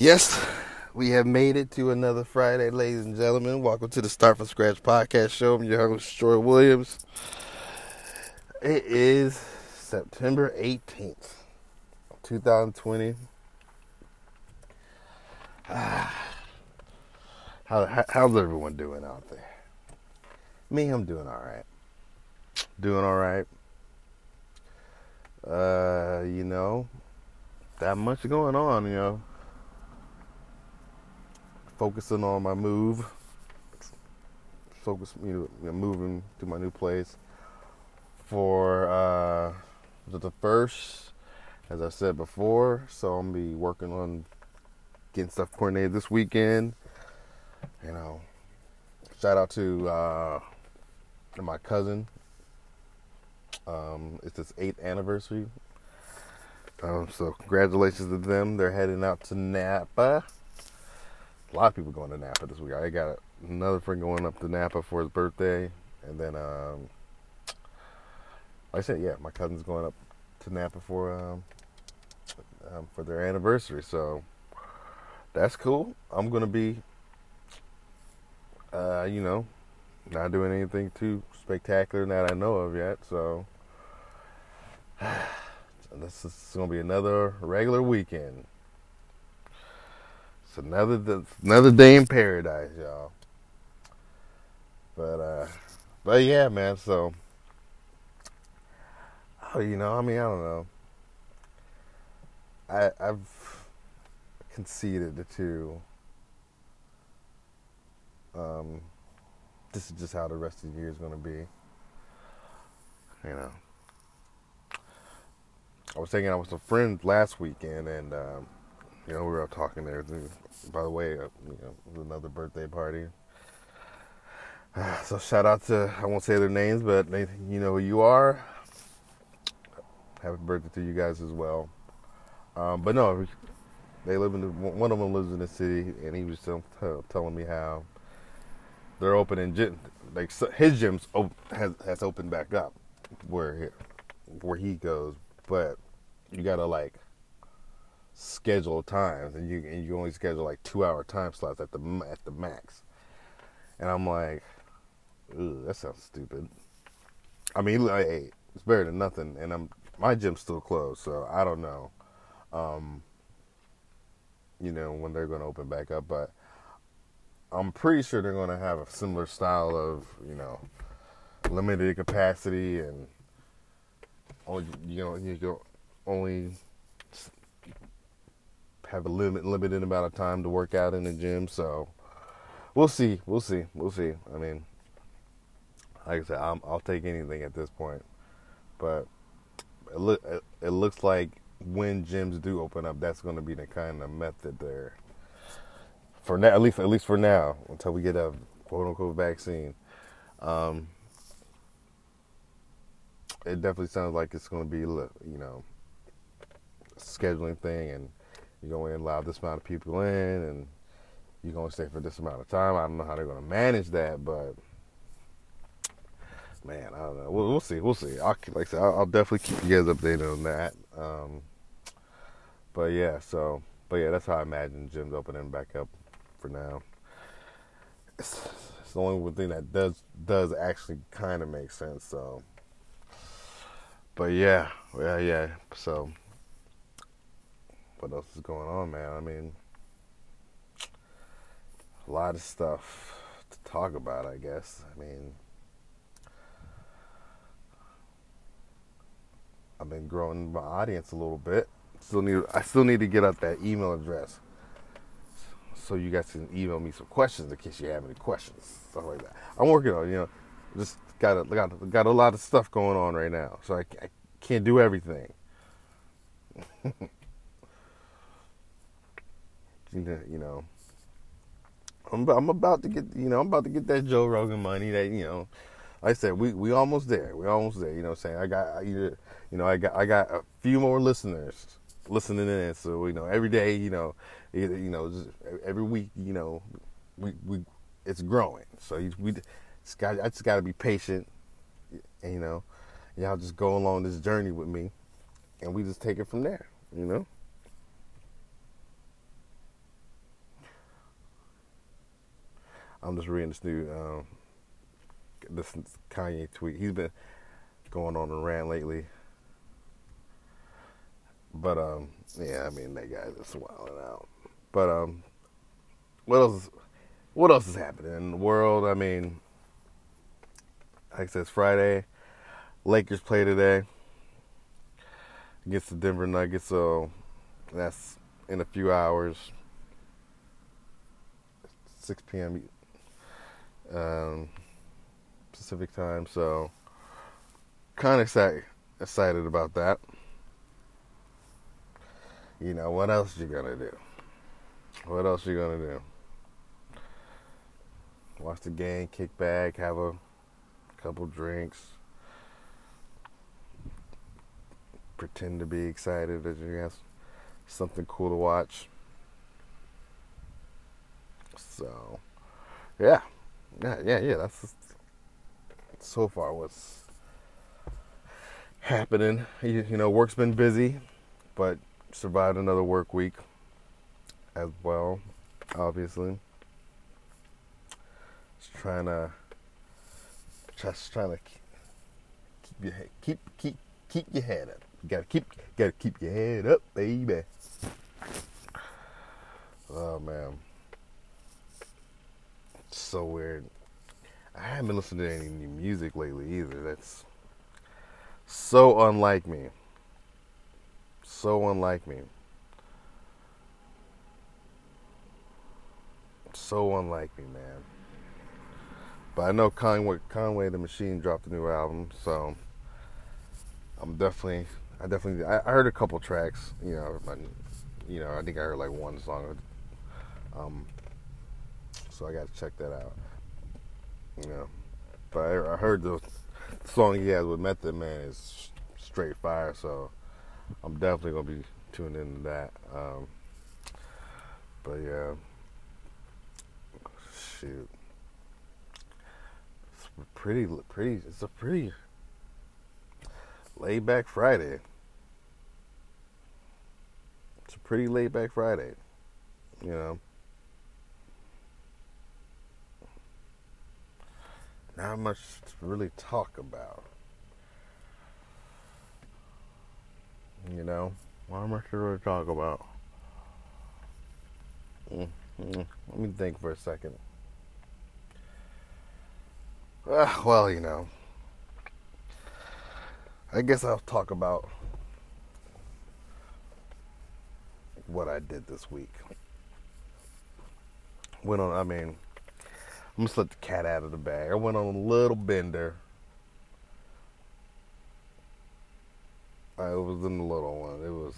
Yes, we have made it to another Friday, ladies and gentlemen. Welcome to the Start from Scratch podcast show. I'm your host, Troy Williams. It is September 18th, 2020. Ah, how, how, how's everyone doing out there? Me, I'm doing all right. Doing all right. Uh, you know, that much going on, you know focusing on my move. Focus, you know, moving to my new place for uh, the first, as I said before. So I'm gonna be working on getting stuff coordinated this weekend. You know, shout out to uh, my cousin. Um, it's his eighth anniversary. Um, so congratulations to them. They're heading out to Napa a lot of people going to Napa this week. I got another friend going up to Napa for his birthday, and then um, like I said, yeah, my cousin's going up to Napa for um, um, for their anniversary. So that's cool. I'm gonna be, uh, you know, not doing anything too spectacular that I know of yet. So this is gonna be another regular weekend another another day in paradise, y'all. But uh, but yeah, man. So, oh, you know, I mean, I don't know. I I've conceded to. Um, this is just how the rest of the year is going to be. You know. I was thinking I was a friend last weekend, and um, you know we were talking there by the way, uh, you know, another birthday party. So shout out to I won't say their names, but you know who you are. Happy birthday to you guys as well. Um, but no, they live in the, one of them lives in the city, and he was tell, telling me how they're opening gym, like his gym's op- has has opened back up where he, where he goes, but you gotta like schedule times, and you and you only schedule like two hour time slots at the at the max. And I'm like, that sounds stupid. I mean, like, it's better than nothing. And I'm my gym's still closed, so I don't know. Um, you know when they're going to open back up, but I'm pretty sure they're going to have a similar style of you know limited capacity and only you know you know only have a limit limited amount of time to work out in the gym. So we'll see, we'll see, we'll see. I mean, like I said, i will take anything at this point. But it, look, it, looks like when gyms do open up, that's going to be the kind of method there. For now, at least at least for now, until we get a quote unquote vaccine. Um, it definitely sounds like it's going to be, you know, scheduling thing and you're going to allow this amount of people in and you're going to stay for this amount of time. I don't know how they're going to manage that, but man, I don't know. We'll, we'll see. We'll see. I'll, like I said, I'll, I'll, definitely keep you guys updated on that. Um, but yeah, so, but yeah, that's how I imagine gyms opening back up for now. It's, it's the only one thing that does does actually kind of make sense. So, but yeah, yeah, yeah. So what else is going on, man? I mean, a lot of stuff to talk about, I guess. I mean, I've been growing my audience a little bit. Still need I still need to get up that email address so you guys can email me some questions in case you have any questions, stuff like that. I'm working on, you know, just got a, got got a lot of stuff going on right now, so I, I can't do everything. you know, I'm I'm about to get you know I'm about to get that Joe Rogan money that you know. Like I said we we almost there. We almost there. You know, what I'm saying I got you know I got I got a few more listeners listening in. So you know every day you know you know every week you know we we it's growing. So we just got I just got to be patient. And, you know, y'all just go along this journey with me, and we just take it from there. You know. I'm just reading this new um, this Kanye tweet. He's been going on a rant lately. But um, yeah, I mean that guy's just wilding out. But um, what else? What else is happening in the world? I mean, like I said, it's Friday. Lakers play today against the Denver Nuggets, so that's in a few hours. 6 p.m. Um, Pacific time, so kind of excited, excited about that. You know, what else you gonna do? What else you gonna do? Watch the game, kick back, have a couple drinks, pretend to be excited that you have something cool to watch. So, yeah, yeah, yeah, yeah. That's so far what's happening. You, you know, work's been busy, but survived another work week as well. Obviously, just trying to, just trying to keep your head, keep keep keep your head up. You gotta keep gotta keep your head up, baby. Oh man. So weird. I haven't been listening to any new music lately either. That's so unlike me. So unlike me. So unlike me, man. But I know Conway, Conway the Machine dropped a new album, so I'm definitely, I definitely, I, I heard a couple tracks. You know, I, you know, I think I heard like one song. Um, so I got to check that out. You know, but I, I heard the song he has with Method Man is straight fire. So I'm definitely gonna be tuned into that. Um, but yeah, shoot, it's pretty, pretty. It's a pretty laid back Friday. It's a pretty laid back Friday, you know. Not much to really talk about. You know, not much to really talk about. Mm-hmm. Let me think for a second. Uh, well, you know, I guess I'll talk about what I did this week. Went on, I mean, I'm just let the cat out of the bag. I went on a little bender. I was in the little one. It was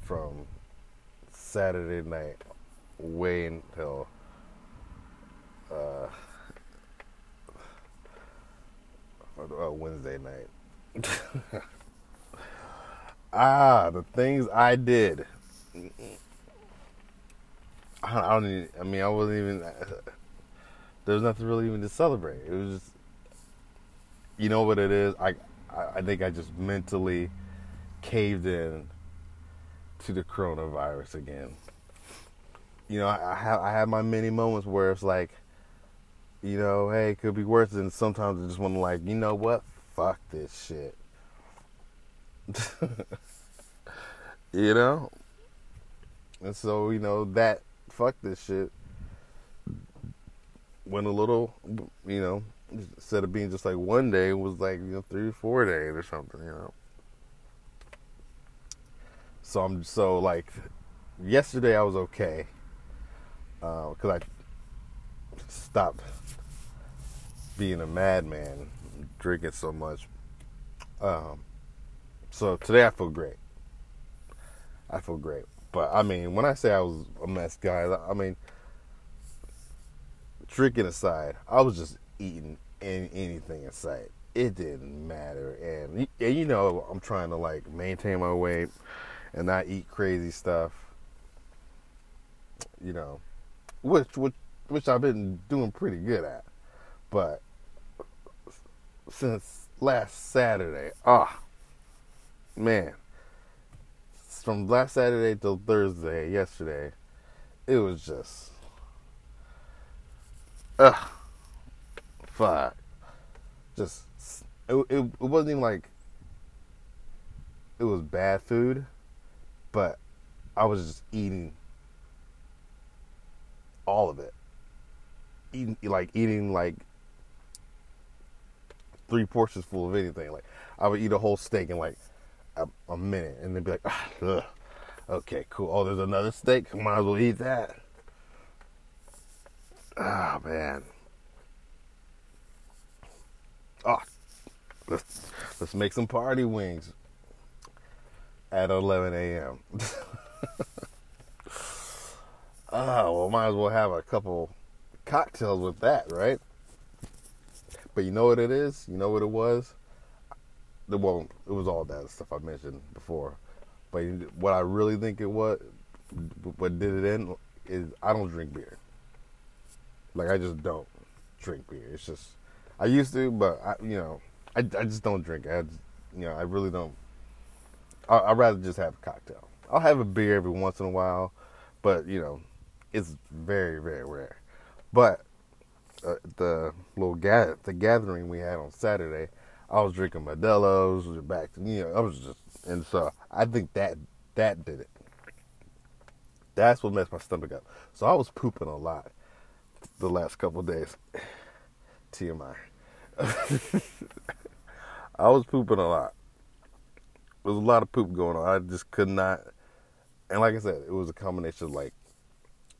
from Saturday night way until uh, uh, Wednesday night. ah, the things I did. I don't even, I mean, I wasn't even. There's nothing really even to celebrate. It was just, you know what it is. I, I think I just mentally caved in to the coronavirus again. You know, I, I have I have my many moments where it's like, you know, hey, it could be worse. And sometimes I just want to like, you know what? Fuck this shit. you know? And so, you know, that fuck this shit went a little, you know, instead of being just like one day, it was like, you know, three four days or something, you know. So I'm so like, yesterday I was okay because uh, I stopped being a madman, drinking so much. Um, so today I feel great. I feel great. But I mean, when I say I was a mess, guys, I mean, drinking aside, I was just eating any, anything in sight. It didn't matter, and, and you know, I'm trying to like maintain my weight and not eat crazy stuff. You know, which which which I've been doing pretty good at, but since last Saturday. Ah, man. From last Saturday till Thursday, yesterday, it was just ugh, fuck. Just it, it, it wasn't even like it was bad food, but I was just eating all of it. Eating like eating like three portions full of anything. Like I would eat a whole steak in like a, a minute, and then be like, ugh. okay, cool. Oh, there's another steak. Might as well eat that. Ah, oh, man. Oh, let's let's make some party wings at 11 a.m. oh, well, might as well have a couple cocktails with that, right? But you know what it is? You know what it was? Well, it was all that stuff I mentioned before. But what I really think it was, what did it in, is I don't drink beer. Like I just don't drink beer. It's just I used to, but I, you know, I, I just don't drink. I, just, you know, I really don't. I, I'd rather just have a cocktail. I'll have a beer every once in a while, but you know, it's very very rare. But uh, the little ga- the gathering we had on Saturday, I was drinking Modelo's back to you know I was just and so I think that that did it. That's what messed my stomach up. So I was pooping a lot the last couple days. TMI. I was pooping a lot. There was a lot of poop going on. I just could not. And like I said, it was a combination of like,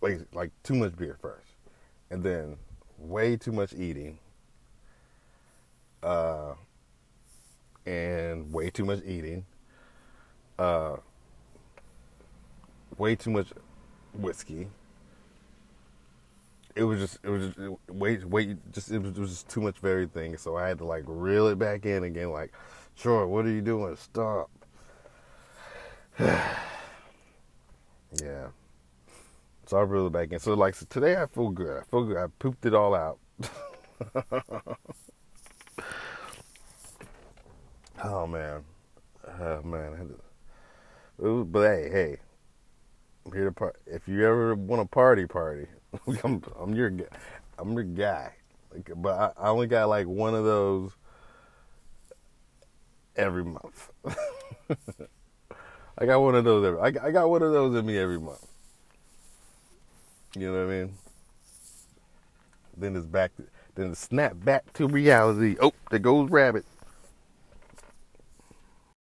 like, like too much beer first, and then way too much eating, uh, and way too much eating, uh, way too much whiskey. It was just, it was just, wait, wait, just, it was, it was just too much of everything. So I had to like reel it back in again. Like, sure, what are you doing? Stop. yeah. So I reeled it back in. So like, so today I feel good. I feel good. I pooped it all out. oh man, oh man. Was, but hey, hey, I'm here to part. If you ever want a party, party. I'm, I'm your, I'm your guy. Like, but I, I only got like one of those every month. I got one of those every. I, I got one of those in me every month. You know what I mean? Then it's back. To, then it's snap back to reality. Oh, there goes rabbit.